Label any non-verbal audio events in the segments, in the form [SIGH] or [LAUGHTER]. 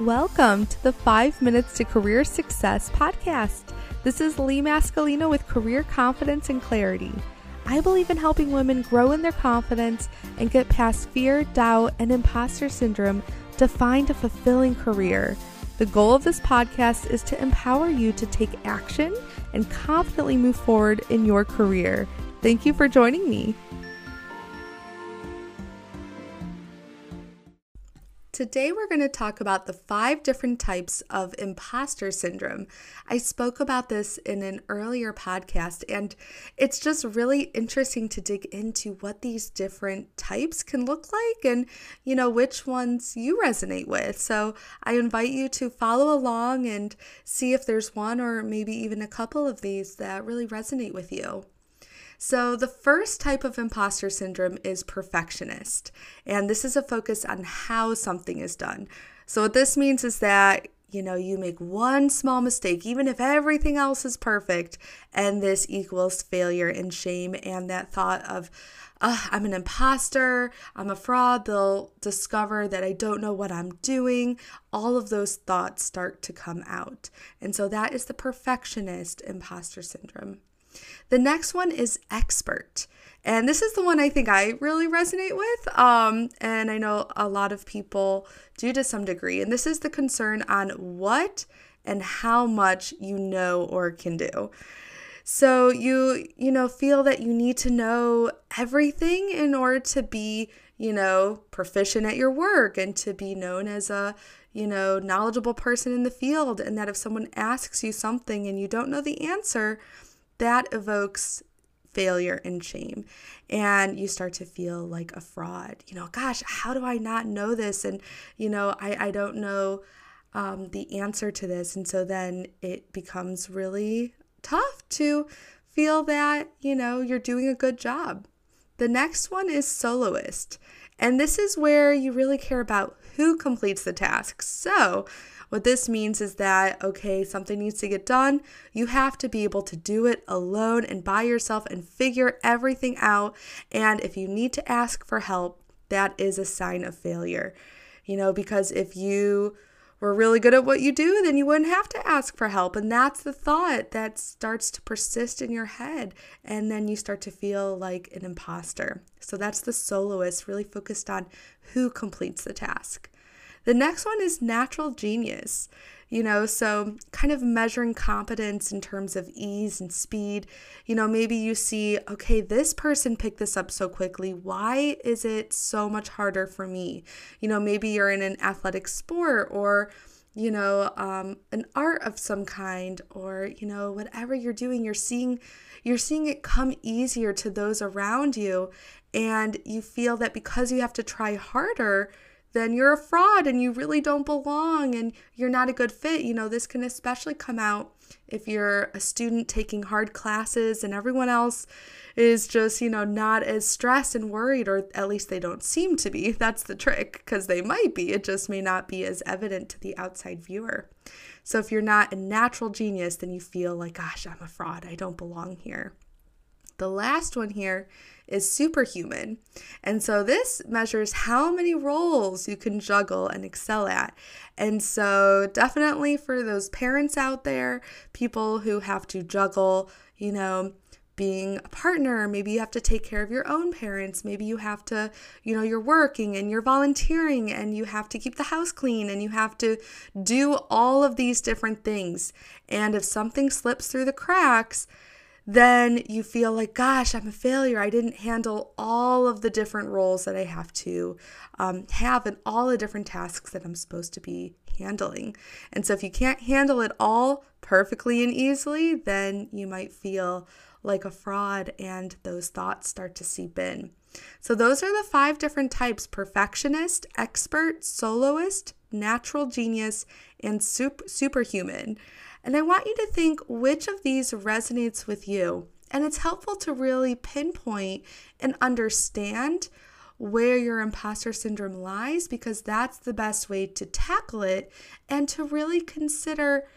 Welcome to the Five Minutes to Career Success podcast. This is Lee Mascalino with Career Confidence and Clarity. I believe in helping women grow in their confidence and get past fear, doubt, and imposter syndrome to find a fulfilling career. The goal of this podcast is to empower you to take action and confidently move forward in your career. Thank you for joining me. Today, we're going to talk about the five different types of imposter syndrome. I spoke about this in an earlier podcast, and it's just really interesting to dig into what these different types can look like and, you know, which ones you resonate with. So, I invite you to follow along and see if there's one or maybe even a couple of these that really resonate with you. So, the first type of imposter syndrome is perfectionist, and this is a focus on how something is done. So, what this means is that you know, you make one small mistake, even if everything else is perfect, and this equals failure and shame, and that thought of, I'm an imposter, I'm a fraud, they'll discover that I don't know what I'm doing. All of those thoughts start to come out. And so that is the perfectionist imposter syndrome. The next one is expert. And this is the one I think I really resonate with. Um, and I know a lot of people do to some degree. And this is the concern on what and how much you know or can do. So you, you know, feel that you need to know everything in order to be, you know, proficient at your work and to be known as a, you know, knowledgeable person in the field. And that if someone asks you something and you don't know the answer, that evokes failure and shame. And you start to feel like a fraud. You know, gosh, how do I not know this? And, you know, I, I don't know um, the answer to this. And so then it becomes really tough to feel that, you know, you're doing a good job. The next one is soloist. And this is where you really care about who completes the task. So, what this means is that, okay, something needs to get done. You have to be able to do it alone and by yourself and figure everything out. And if you need to ask for help, that is a sign of failure. You know, because if you were really good at what you do, then you wouldn't have to ask for help. And that's the thought that starts to persist in your head. And then you start to feel like an imposter. So that's the soloist, really focused on who completes the task. The next one is natural genius. You know, so kind of measuring competence in terms of ease and speed. You know, maybe you see, okay, this person picked this up so quickly. Why is it so much harder for me? You know, maybe you're in an athletic sport or, you know, um, an art of some kind, or you know, whatever you're doing, you're seeing, you're seeing it come easier to those around you, and you feel that because you have to try harder, then you're a fraud and you really don't belong and you're not a good fit. You know, this can especially come out if you're a student taking hard classes and everyone else is just, you know, not as stressed and worried, or at least they don't seem to be. [LAUGHS] That's the trick because they might be. It just may not be as evident to the outside viewer. So if you're not a natural genius, then you feel like, gosh, I'm a fraud. I don't belong here. The last one here is superhuman. And so this measures how many roles you can juggle and excel at. And so, definitely for those parents out there, people who have to juggle, you know, being a partner, maybe you have to take care of your own parents, maybe you have to, you know, you're working and you're volunteering and you have to keep the house clean and you have to do all of these different things. And if something slips through the cracks, then you feel like, gosh, I'm a failure. I didn't handle all of the different roles that I have to um, have and all the different tasks that I'm supposed to be handling. And so, if you can't handle it all perfectly and easily, then you might feel like a fraud and those thoughts start to seep in. So, those are the five different types perfectionist, expert, soloist, natural genius, and super, superhuman. And I want you to think which of these resonates with you. And it's helpful to really pinpoint and understand where your imposter syndrome lies because that's the best way to tackle it and to really consider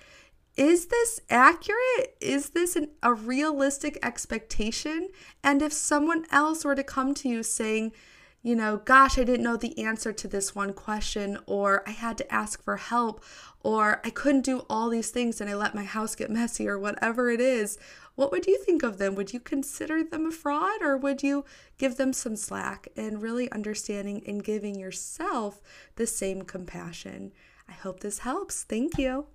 is this accurate? Is this an, a realistic expectation? And if someone else were to come to you saying, you know, gosh, I didn't know the answer to this one question, or I had to ask for help, or I couldn't do all these things and I let my house get [LAUGHS] messy, or whatever it is, what would you think of them? Would you consider them a fraud, or would you give them some slack and really understanding and giving yourself the same compassion? I hope this helps. Thank you.